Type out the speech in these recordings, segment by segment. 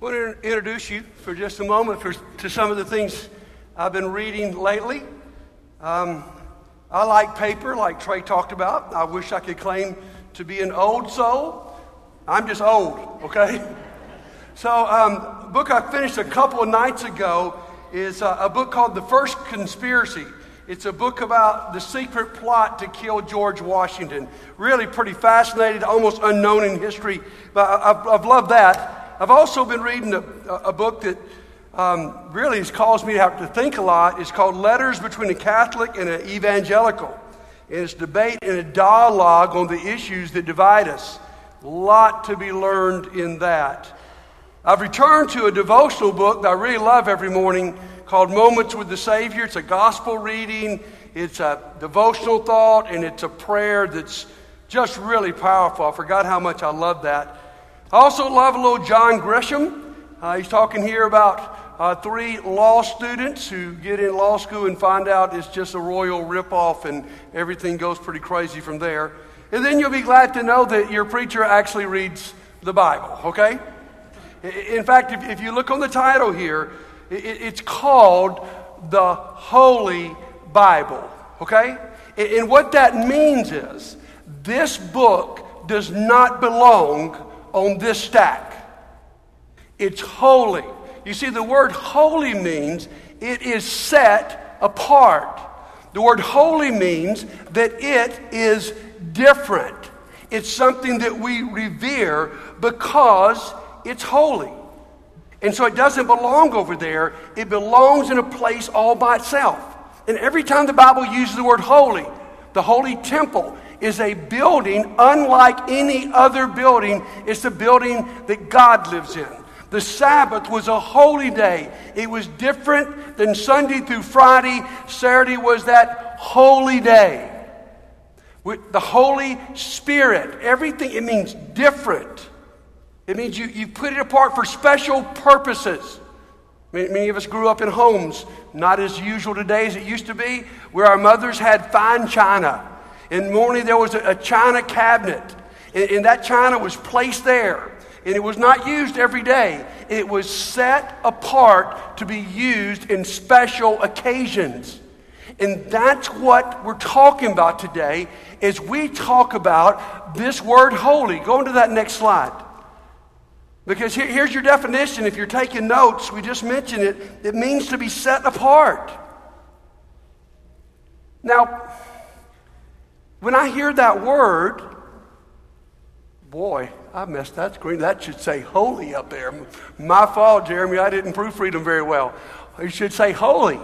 I want to introduce you for just a moment for, to some of the things I've been reading lately. Um, I like paper, like Trey talked about. I wish I could claim to be an old soul. I'm just old, okay? So, um, book I finished a couple of nights ago is a, a book called The First Conspiracy. It's a book about the secret plot to kill George Washington. Really pretty fascinating, almost unknown in history, but I've, I've loved that. I've also been reading a, a book that um, really has caused me to have to think a lot. It's called Letters Between a Catholic and an Evangelical. And it's debate and a dialogue on the issues that divide us. A lot to be learned in that. I've returned to a devotional book that I really love every morning called Moments with the Savior. It's a gospel reading, it's a devotional thought, and it's a prayer that's just really powerful. I forgot how much I love that. I also love a little John Grisham. Uh, he's talking here about uh, three law students who get in law school and find out it's just a royal ripoff and everything goes pretty crazy from there. And then you'll be glad to know that your preacher actually reads the Bible, okay? In fact, if, if you look on the title here, it, it's called the Holy Bible, okay? And what that means is this book does not belong on this stack. It's holy. You see, the word holy means it is set apart. The word holy means that it is different. It's something that we revere because it's holy. And so it doesn't belong over there, it belongs in a place all by itself. And every time the Bible uses the word holy, the holy temple, is a building unlike any other building. It's a building that God lives in. The Sabbath was a holy day. It was different than Sunday through Friday. Saturday was that holy day. With the Holy Spirit, everything, it means different. It means you, you put it apart for special purposes. Many of us grew up in homes, not as usual today as it used to be, where our mothers had fine china. In the morning, there was a, a china cabinet, and, and that china was placed there. And it was not used every day. It was set apart to be used in special occasions. And that's what we're talking about today as we talk about this word holy. Go into that next slide. Because here, here's your definition. If you're taking notes, we just mentioned it. It means to be set apart. Now, when I hear that word, boy, I messed that screen. That should say holy up there. My fault, Jeremy. I didn't proofread them very well. It should say holy.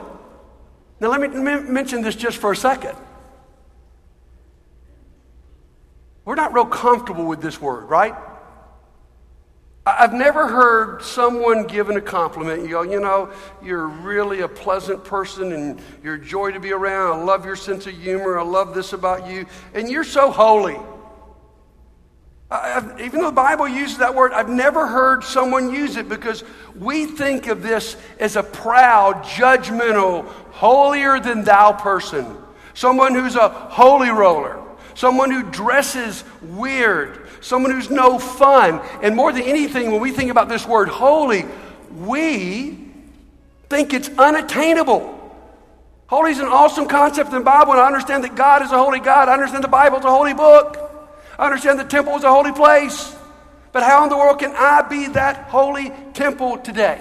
Now, let me mention this just for a second. We're not real comfortable with this word, right? I've never heard someone given a compliment. You go, you know, you're really a pleasant person and you're a joy to be around. I love your sense of humor. I love this about you. And you're so holy. I've, even though the Bible uses that word, I've never heard someone use it because we think of this as a proud, judgmental, holier than thou person. Someone who's a holy roller. Someone who dresses weird someone who's no fun. And more than anything, when we think about this word holy, we think it's unattainable. Holy is an awesome concept in the Bible, and I understand that God is a holy God. I understand the Bible is a holy book. I understand the temple is a holy place. But how in the world can I be that holy temple today?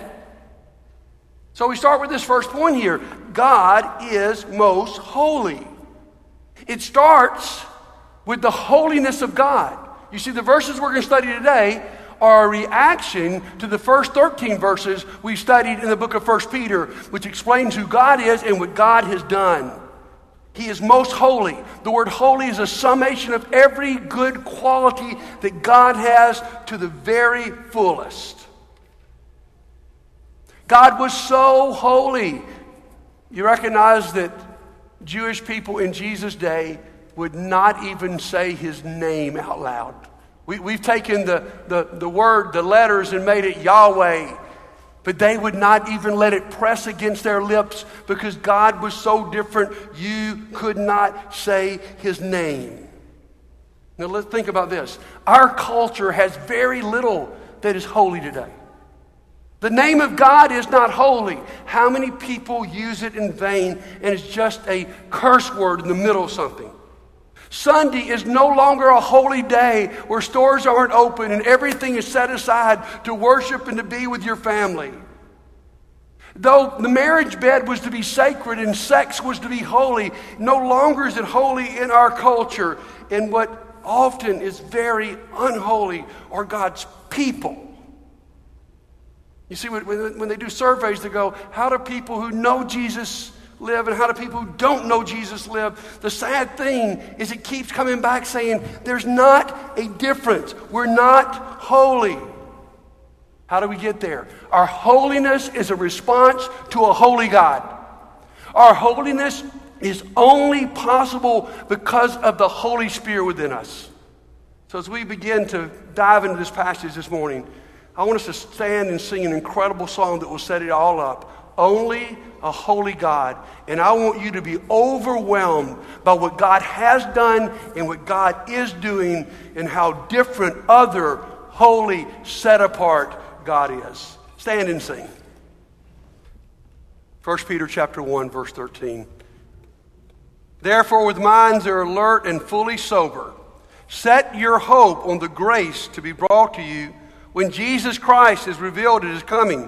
So we start with this first point here God is most holy. It starts with the holiness of God. You see, the verses we're going to study today are a reaction to the first 13 verses we studied in the book of 1 Peter, which explains who God is and what God has done. He is most holy. The word holy is a summation of every good quality that God has to the very fullest. God was so holy. You recognize that Jewish people in Jesus' day would not even say his name out loud. We, have taken the, the, the word, the letters, and made it Yahweh. But they would not even let it press against their lips because God was so different, you could not say his name. Now, let's think about this. Our culture has very little that is holy today. The name of God is not holy. How many people use it in vain and it's just a curse word in the middle of something? Sunday is no longer a holy day where stores aren't open and everything is set aside to worship and to be with your family. Though the marriage bed was to be sacred and sex was to be holy, no longer is it holy in our culture. And what often is very unholy are God's people. You see, when, when they do surveys, they go, How do people who know Jesus live and how do people who don't know Jesus live? The sad thing is it keeps coming back saying, There's not a difference. We're not holy. How do we get there? Our holiness is a response to a holy God. Our holiness is only possible because of the Holy Spirit within us. So, as we begin to dive into this passage this morning, I want us to stand and sing an incredible song that will set it all up. Only a holy God. And I want you to be overwhelmed by what God has done and what God is doing and how different other holy, set apart God is. Stand and sing. 1 Peter chapter 1 verse 13. Therefore with minds that are alert and fully sober, set your hope on the grace to be brought to you when Jesus Christ is revealed at his coming.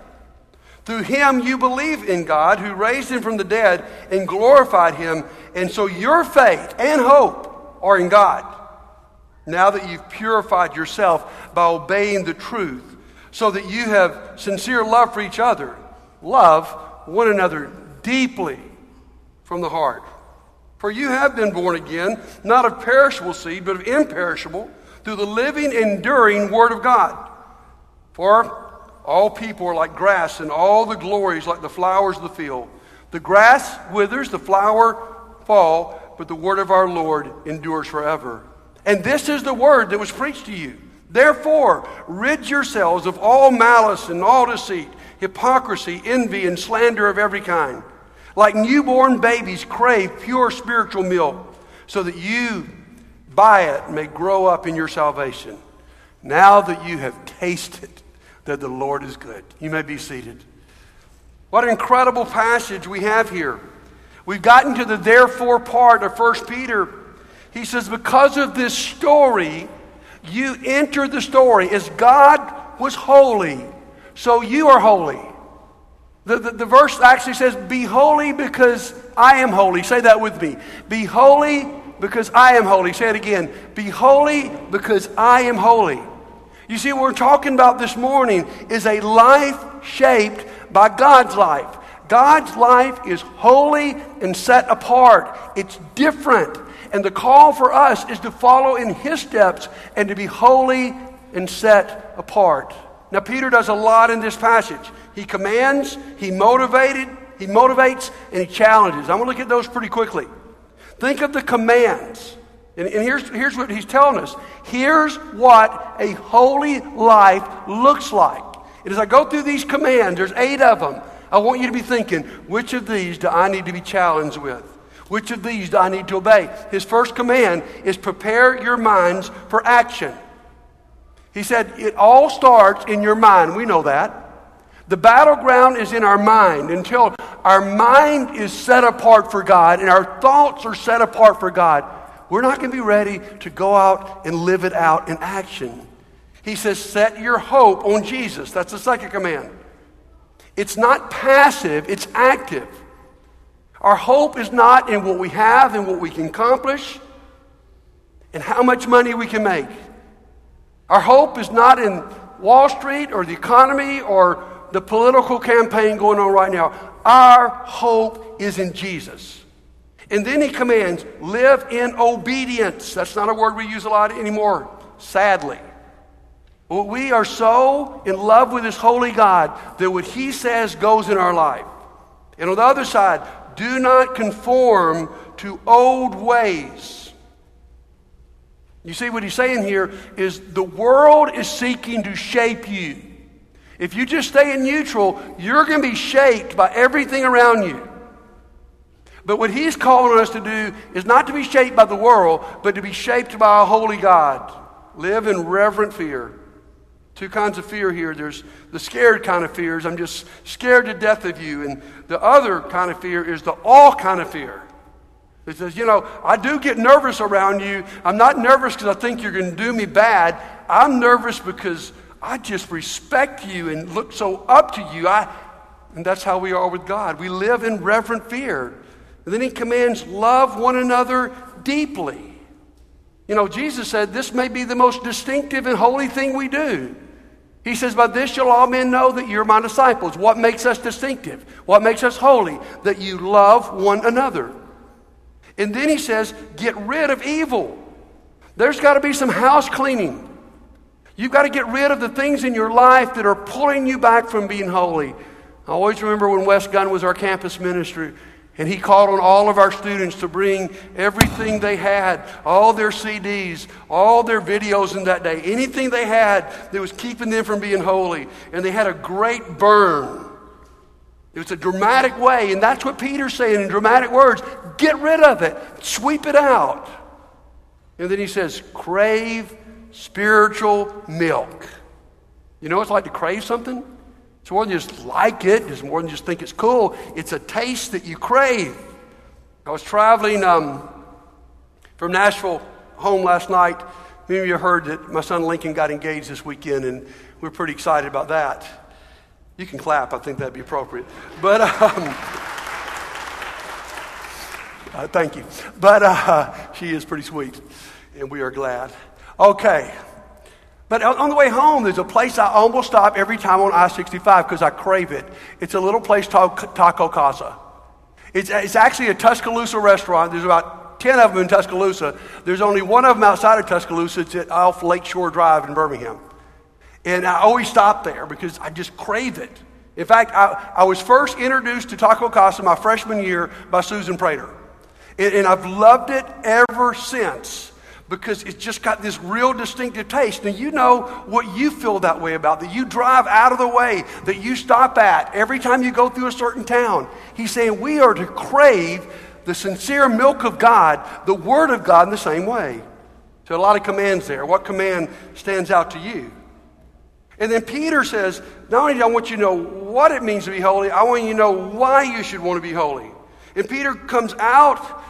Through him you believe in God, who raised him from the dead and glorified him. And so your faith and hope are in God. Now that you've purified yourself by obeying the truth, so that you have sincere love for each other, love one another deeply from the heart. For you have been born again, not of perishable seed, but of imperishable, through the living, enduring Word of God. For all people are like grass, and all the glories like the flowers of the field. The grass withers, the flower fall, but the word of our Lord endures forever. And this is the word that was preached to you. Therefore, rid yourselves of all malice and all deceit, hypocrisy, envy, and slander of every kind. Like newborn babies, crave pure spiritual milk, so that you, by it, may grow up in your salvation. Now that you have tasted that the Lord is good. You may be seated. What an incredible passage we have here. We've gotten to the therefore part of 1 Peter. He says, Because of this story, you enter the story as God was holy, so you are holy. The, the, the, verse actually says, Be holy because I am holy. Say that with me. Be holy because I am holy. Say it again. Be holy because I am holy. You see, what we're talking about this morning is a life shaped by God's life. God's life is holy and set apart, it's different. And the call for us is to follow in His steps and to be holy and set apart. Now, Peter does a lot in this passage. He commands, he motivated, he motivates, and he challenges. I'm going to look at those pretty quickly. Think of the commands. And, and here's, here's what he's telling us. Here's what a holy life looks like. And as I go through these commands, there's eight of them. I want you to be thinking, which of these do I need to be challenged with? Which of these do I need to obey? His first command is prepare your minds for action. He said, it all starts in your mind. We know that. The battleground is in our mind until our mind is set apart for God and our thoughts are set apart for God we're not going to be ready to go out and live it out in action. He says, set your hope on Jesus. That's the second command. It's not passive, it's active. Our hope is not in what we have and what we can accomplish. and how much money we can make. Our hope is not in Wall Street or the economy or the political campaign going on right now. Our hope is in Jesus. And then he commands, live in obedience. That's not a word we use a lot anymore, sadly. We are so in love with this holy God that what he says goes in our life. And on the other side, do not conform to old ways. You see, what he's saying here is the world is seeking to shape you. If you just stay in neutral, you're going to be shaped by everything around you. But what he's calling us to do is not to be shaped by the world, but to be shaped by a holy God. Live in reverent fear. Two kinds of fear here. There's the scared kind of fears. I'm just scared to death of you. And the other kind of fear is the all kind of fear. It says, you know, I do get nervous around you. I'm not nervous because I think you're going to do me bad. I'm nervous because I just respect you and look so up to you. I, and that's how we are with God. We live in reverent fear. And then he commands, love one another deeply. You know, Jesus said this may be the most distinctive and holy thing we do. He says, By this shall all men know that you're my disciples. What makes us distinctive? What makes us holy? That you love one another. And then he says, Get rid of evil. There's got to be some house cleaning. You've got to get rid of the things in your life that are pulling you back from being holy. I always remember when Wes Gunn was our campus minister, and he called on all of our students to bring everything they had, all their CDs, all their videos in that day, anything they had that was keeping them from being holy. And they had a great burn. It was a dramatic way, and that's what Peter's saying in dramatic words get rid of it, sweep it out. And then he says, crave spiritual milk. You know what it's like to crave something? It's more than just like it, it's more than just think it's cool. It's a taste that you crave. I was traveling um, from Nashville home last night. Many of you heard that my son Lincoln got engaged this weekend, and we're pretty excited about that. You can clap, I think that'd be appropriate. But, um, uh, thank you. But uh, she is pretty sweet, and we are glad. Okay. But on the way home, there's a place I almost stop every time on I 65 because I crave it. It's a little place called Taco Casa. It's, it's actually a Tuscaloosa restaurant. There's about 10 of them in Tuscaloosa. There's only one of them outside of Tuscaloosa. It's at off Lakeshore Drive in Birmingham. And I always stop there because I just crave it. In fact, I, I was first introduced to Taco Casa my freshman year by Susan Prater. And, and I've loved it ever since because it's just got this real distinctive taste. And you know what you feel that way about, that you drive out of the way, that you stop at every time you go through a certain town. He's saying we are to crave the sincere milk of God, the Word of God, in the same way. So, a lot of commands there. What command stands out to you? And then Peter says, Not only do I want you to know what it means to be holy, I want you to know why you should want to be holy. And Peter comes out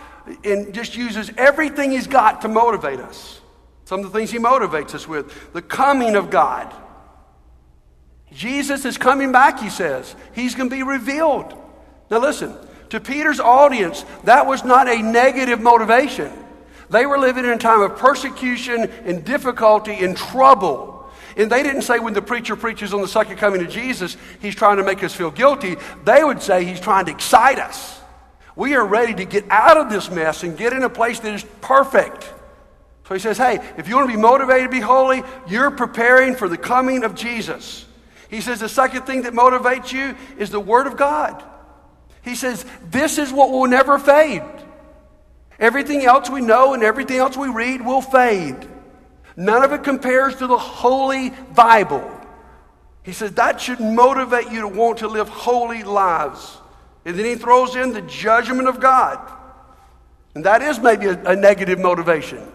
and just uses everything he's got to motivate us. Some of the things he motivates us with the coming of God. Jesus is coming back, he says. He's going to be revealed. Now, listen, to Peter's audience, that was not a negative motivation. They were living in a time of persecution and difficulty and trouble. And they didn't say when the preacher preaches on the second coming of Jesus, he's trying to make us feel guilty. They would say he's trying to excite us. We are ready to get out of this mess and get in a place that is perfect. So he says, hey, if you want to be motivated to be holy, you're preparing for the coming of Jesus. He says the second thing that motivates you is the Word of God. He says, this is what will never fade. Everything else we know and everything else we read will fade. None of it compares to the Holy Bible. He says that should motivate you to want to live holy lives. And then he throws in the judgment of God. And that is maybe a, a negative motivation.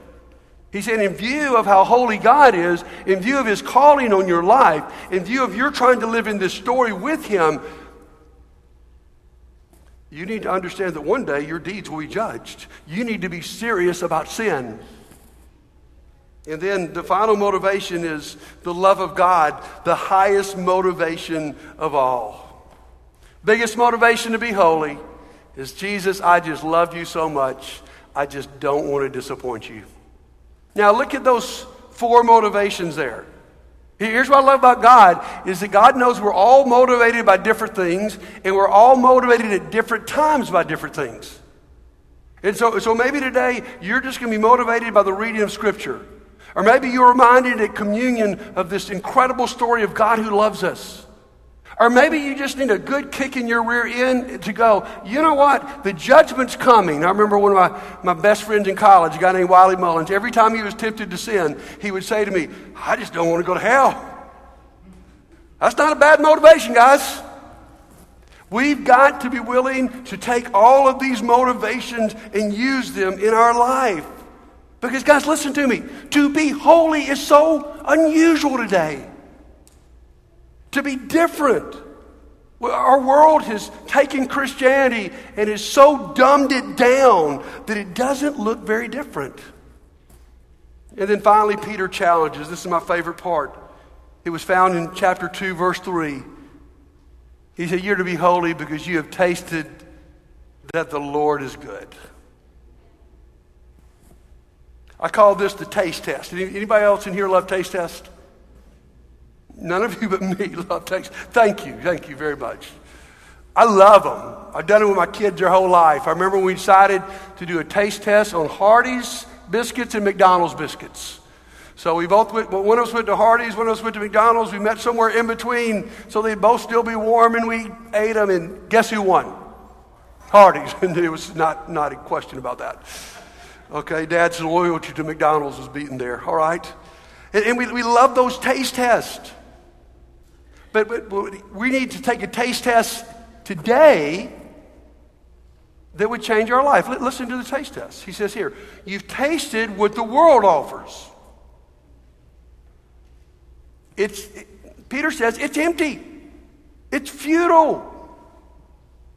He said, in view of how holy God is, in view of his calling on your life, in view of your trying to live in this story with him, you need to understand that one day your deeds will be judged. You need to be serious about sin. And then the final motivation is the love of God, the highest motivation of all. Biggest motivation to be holy is Jesus, I just love you so much. I just don't want to disappoint you. Now, look at those four motivations there. Here's what I love about God is that God knows we're all motivated by different things, and we're all motivated at different times by different things. And so, so maybe today you're just going to be motivated by the reading of Scripture. Or maybe you're reminded at communion of this incredible story of God who loves us. Or maybe you just need a good kick in your rear end to go, you know what? The judgment's coming. I remember one of my, my best friends in college, a guy named Wiley Mullins, every time he was tempted to sin, he would say to me, I just don't want to go to hell. That's not a bad motivation, guys. We've got to be willing to take all of these motivations and use them in our life. Because, guys, listen to me. To be holy is so unusual today to be different. Our world has taken Christianity and has so dumbed it down that it doesn't look very different. And then finally, Peter challenges. This is my favorite part. It was found in chapter 2, verse 3. He said, You're to be holy because you have tasted that the Lord is good. I call this the taste test. Anybody else in here love taste test? None of you but me love taste. Thank you. Thank you very much. I love them. I've done it with my kids their whole life. I remember when we decided to do a taste test on Hardee's biscuits and McDonald's biscuits. So we both went, well, one of us went to Hardee's, one of us went to McDonald's. We met somewhere in between so they'd both still be warm and we ate them. And guess who won? Hardee's. And it was not, not a question about that. Okay, dad's loyalty to McDonald's was beaten there. All right. And, and we, we love those taste tests. But, but, but we need to take a taste test today that would change our life. Listen to the taste test. He says here, You've tasted what the world offers. It's, Peter says, it's empty, it's futile.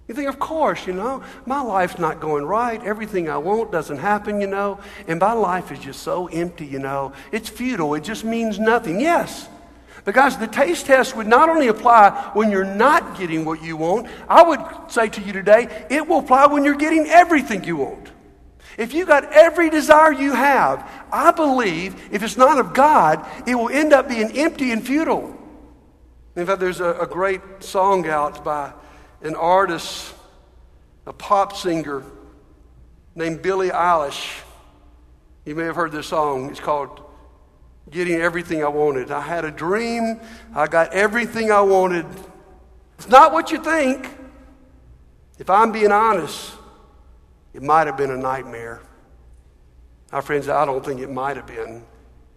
You think, of course, you know, my life's not going right. Everything I want doesn't happen, you know, and my life is just so empty, you know. It's futile. It just means nothing. Yes, because the taste test would not only apply when you're not getting what you want, I would say to you today, it will apply when you're getting everything you want. If you got every desire you have, I believe if it's not of God, it will end up being empty and futile. In fact, there's a, a great song out by an artist, a pop singer named Billie Eilish. You may have heard this song. It's called getting everything I wanted. I had a dream, I got everything I wanted. It's not what you think. If I'm being honest, it might have been a nightmare. My friends, I don't think it might have been.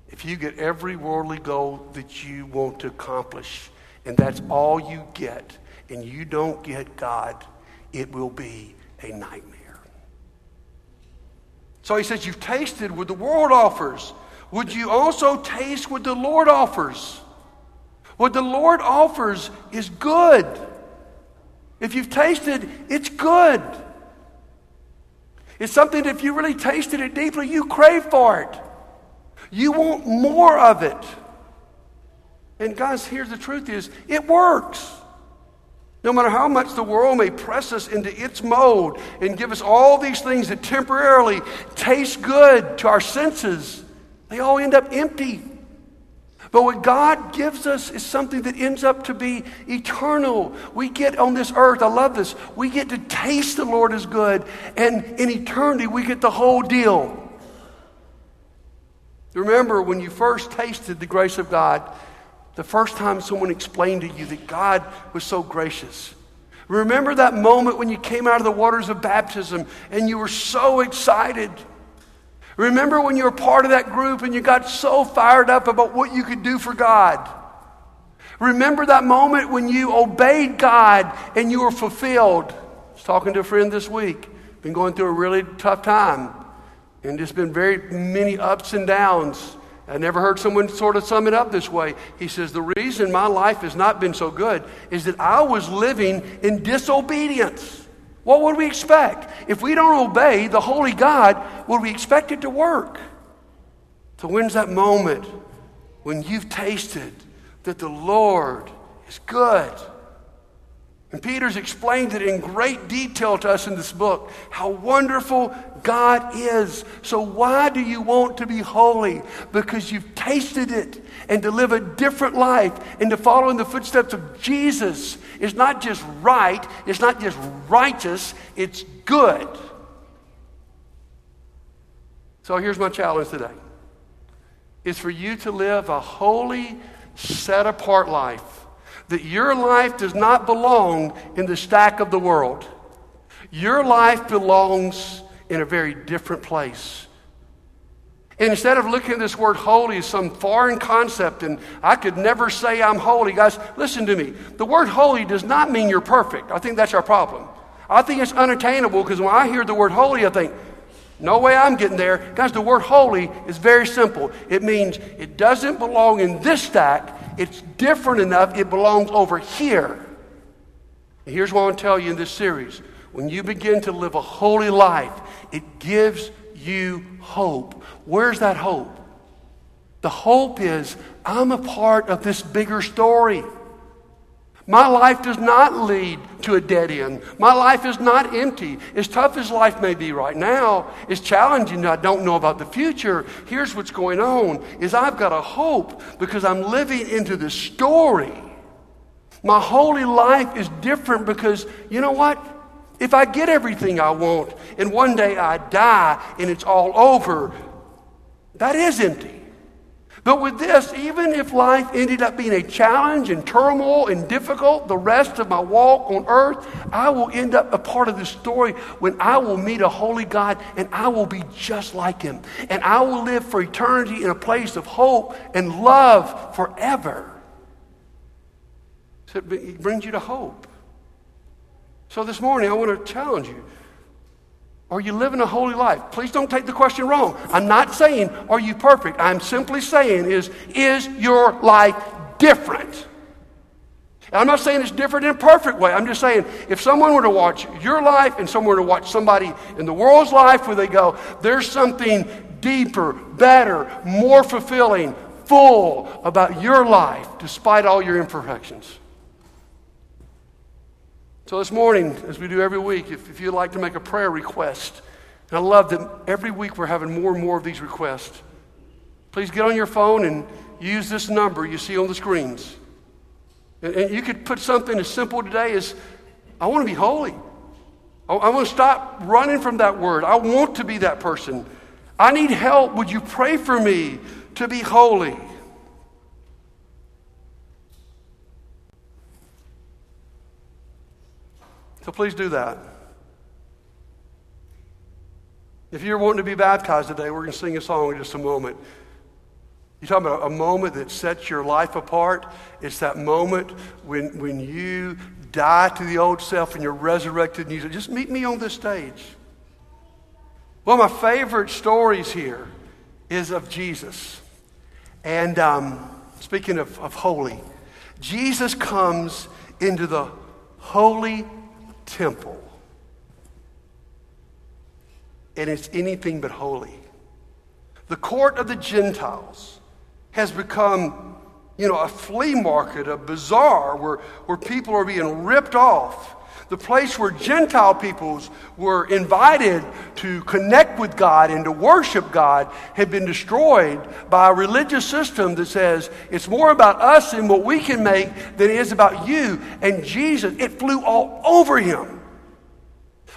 If you get every worldly goal that you want to accomplish, and that's all you get, and you don't get God, it will be a nightmare. So he says, You've tasted what the world offers would you also taste what the Lord offers? What the Lord offers is good. If you've tasted, it's good. It's something that if you really tasted it deeply, you crave for it. You want more of it. And guys, here's the truth is it works. No matter how much the world may press us into its mode and give us all these things that temporarily taste good to our senses, they all end up empty. But what God gives us is something that ends up to be eternal. We get on this earth, I love this, we get to taste the Lord is good, and in eternity, we get the whole deal. Remember when you first tasted the grace of God, the first time someone explained to you that God was so gracious. Remember that moment when you came out of the waters of baptism and you were so excited. Remember when you were part of that group and you got so fired up about what you could do for God? Remember that moment when you obeyed God and you were fulfilled? I was talking to a friend this week, been going through a really tough time, and just been very many ups and downs. I never heard someone sort of sum it up this way. He says, The reason my life has not been so good is that I was living in disobedience. What would we expect? If we don't obey the holy God, would we expect it to work? So, when's that moment when you've tasted that the Lord is good? And Peter's explained it in great detail to us in this book how wonderful God is. So, why do you want to be holy? Because you've tasted it. And to live a different life and to follow in the footsteps of Jesus is not just right, it's not just righteous, it's good. So, here's my challenge today is for you to live a holy, set apart life that your life does not belong in the stack of the world. Your life belongs in a very different place. Instead of looking at this word holy as some foreign concept, and I could never say I'm holy, guys, listen to me. The word holy does not mean you're perfect. I think that's our problem. I think it's unattainable because when I hear the word holy, I think, no way I'm getting there. Guys, the word holy is very simple. It means it doesn't belong in this stack, it's different enough, it belongs over here. And here's what I want to tell you in this series when you begin to live a holy life, it gives you hope. Where's that hope? The hope is I'm a part of this bigger story. My life does not lead to a dead end. My life is not empty. As tough as life may be right now, as challenging I don't know about the future, here's what's going on is I've got a hope because I'm living into the story. My holy life is different because you know what? If I get everything I want and one day I die and it's all over, that is empty. But with this, even if life ended up being a challenge and turmoil and difficult the rest of my walk on earth, I will end up a part of the story when I will meet a holy God and I will be just like him. And I will live for eternity in a place of hope and love forever. So it brings you to hope. So this morning, I want to challenge you. Are you living a holy life? Please don't take the question wrong. I'm not saying, are you perfect? I'm simply saying, is, is your life different? And I'm not saying it's different in a perfect way. I'm just saying, if someone were to watch your life and someone were to watch somebody in the world's life where they go, there's something deeper, better, more fulfilling, full about your life despite all your imperfections. So, this morning, as we do every week, if, if you'd like to make a prayer request, and I love that every week we're having more and more of these requests, please get on your phone and use this number you see on the screens. And, and you could put something as simple today as I want to be holy. I, I want to stop running from that word. I want to be that person. I need help. Would you pray for me to be holy? So please do that. If you're wanting to be baptized today, we're going to sing a song in just a moment. You're talking about a moment that sets your life apart. It's that moment when, when you die to the old self and you're resurrected and you say, just meet me on this stage. One of my favorite stories here is of Jesus. And um, speaking of, of holy, Jesus comes into the holy temple. And it's anything but holy. The court of the Gentiles has become, you know, a flea market, a bazaar where, where people are being ripped off the place where Gentile peoples were invited to connect with God and to worship God, had been destroyed by a religious system that says it's more about us and what we can make than it is about you. And Jesus, it flew all over him.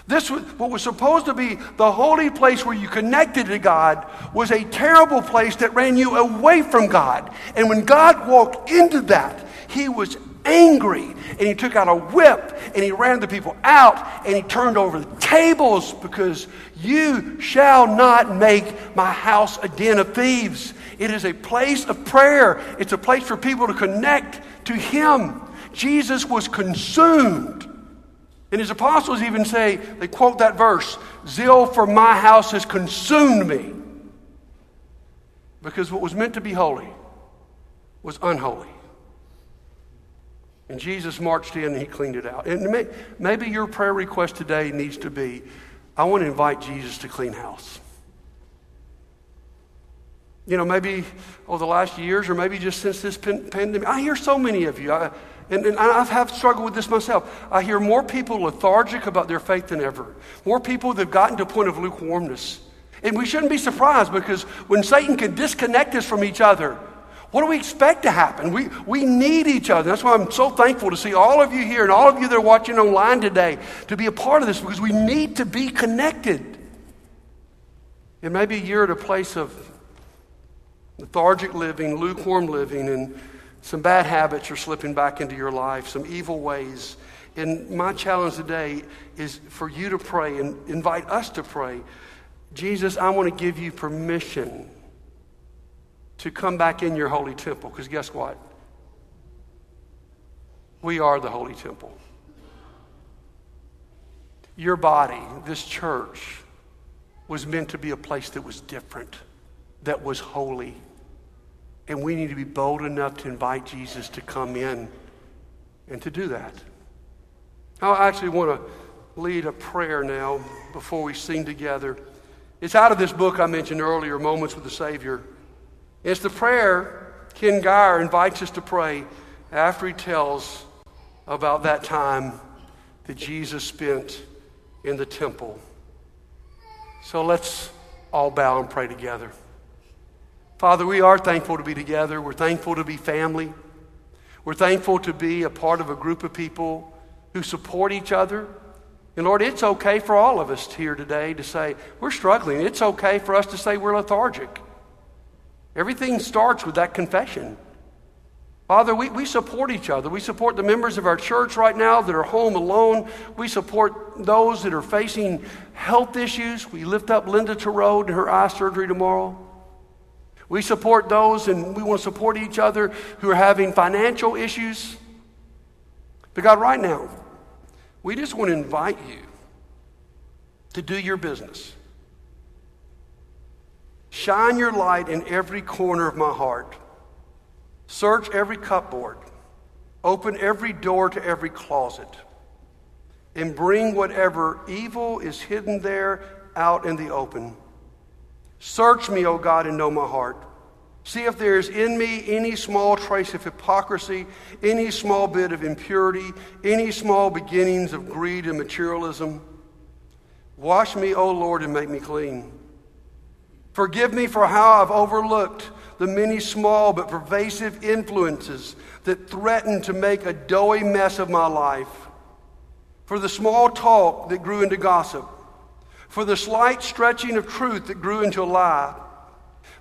This was what was supposed to be the holy place where you connected to God was a terrible place that ran you away from God. And when God walked into that, he was angry and he took out a whip and he ran the people out and he turned over the tables because you shall not make my house a den of thieves. It is a place of prayer, it's a place for people to connect to him. Jesus was consumed. And his apostles even say, they quote that verse Zeal for my house has consumed me. Because what was meant to be holy was unholy. And Jesus marched in and he cleaned it out. And may, maybe your prayer request today needs to be I want to invite Jesus to clean house. You know, maybe over the last years or maybe just since this pandemic, I hear so many of you. I, and, and I have struggled with this myself. I hear more people lethargic about their faith than ever. More people that have gotten to a point of lukewarmness. And we shouldn't be surprised because when Satan can disconnect us from each other, what do we expect to happen? We, we need each other. That's why I'm so thankful to see all of you here and all of you that are watching online today to be a part of this because we need to be connected. And maybe you're at a place of lethargic living, lukewarm living, and some bad habits are slipping back into your life, some evil ways. And my challenge today is for you to pray and invite us to pray. Jesus, I want to give you permission to come back in your holy temple. Because guess what? We are the holy temple. Your body, this church, was meant to be a place that was different, that was holy. And we need to be bold enough to invite Jesus to come in and to do that. I actually want to lead a prayer now before we sing together. It's out of this book I mentioned earlier, Moments with the Savior. It's the prayer Ken Gire invites us to pray after he tells about that time that Jesus spent in the temple. So let's all bow and pray together. Father, we are thankful to be together. We're thankful to be family. We're thankful to be a part of a group of people who support each other. And Lord, it's okay for all of us here today to say, we're struggling. It's okay for us to say we're lethargic. Everything starts with that confession. Father, we, we support each other. We support the members of our church right now that are home alone. We support those that are facing health issues. We lift up Linda Thoreau to her eye surgery tomorrow. We support those and we want to support each other who are having financial issues. But God, right now, we just want to invite you to do your business. Shine your light in every corner of my heart. Search every cupboard. Open every door to every closet. And bring whatever evil is hidden there out in the open. Search me, O God, and know my heart. See if there is in me any small trace of hypocrisy, any small bit of impurity, any small beginnings of greed and materialism. Wash me, O Lord, and make me clean. Forgive me for how I've overlooked the many small but pervasive influences that threaten to make a doughy mess of my life. For the small talk that grew into gossip. For the slight stretching of truth that grew into a lie.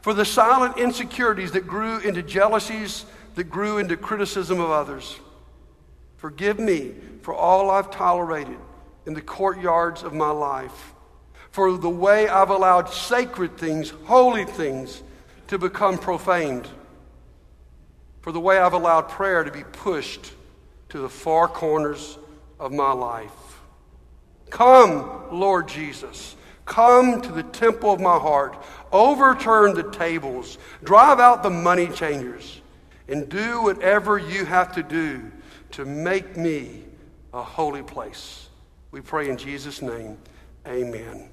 For the silent insecurities that grew into jealousies that grew into criticism of others. Forgive me for all I've tolerated in the courtyards of my life for the way I've allowed sacred things, holy things, to become profaned, for the way I've allowed prayer to be pushed to the far corners of my life. Come, Lord Jesus. Come to the temple of my heart. Overturn the tables. Drive out the money changers. And do whatever you have to do to make me a holy place. We pray in Jesus' name. Amen.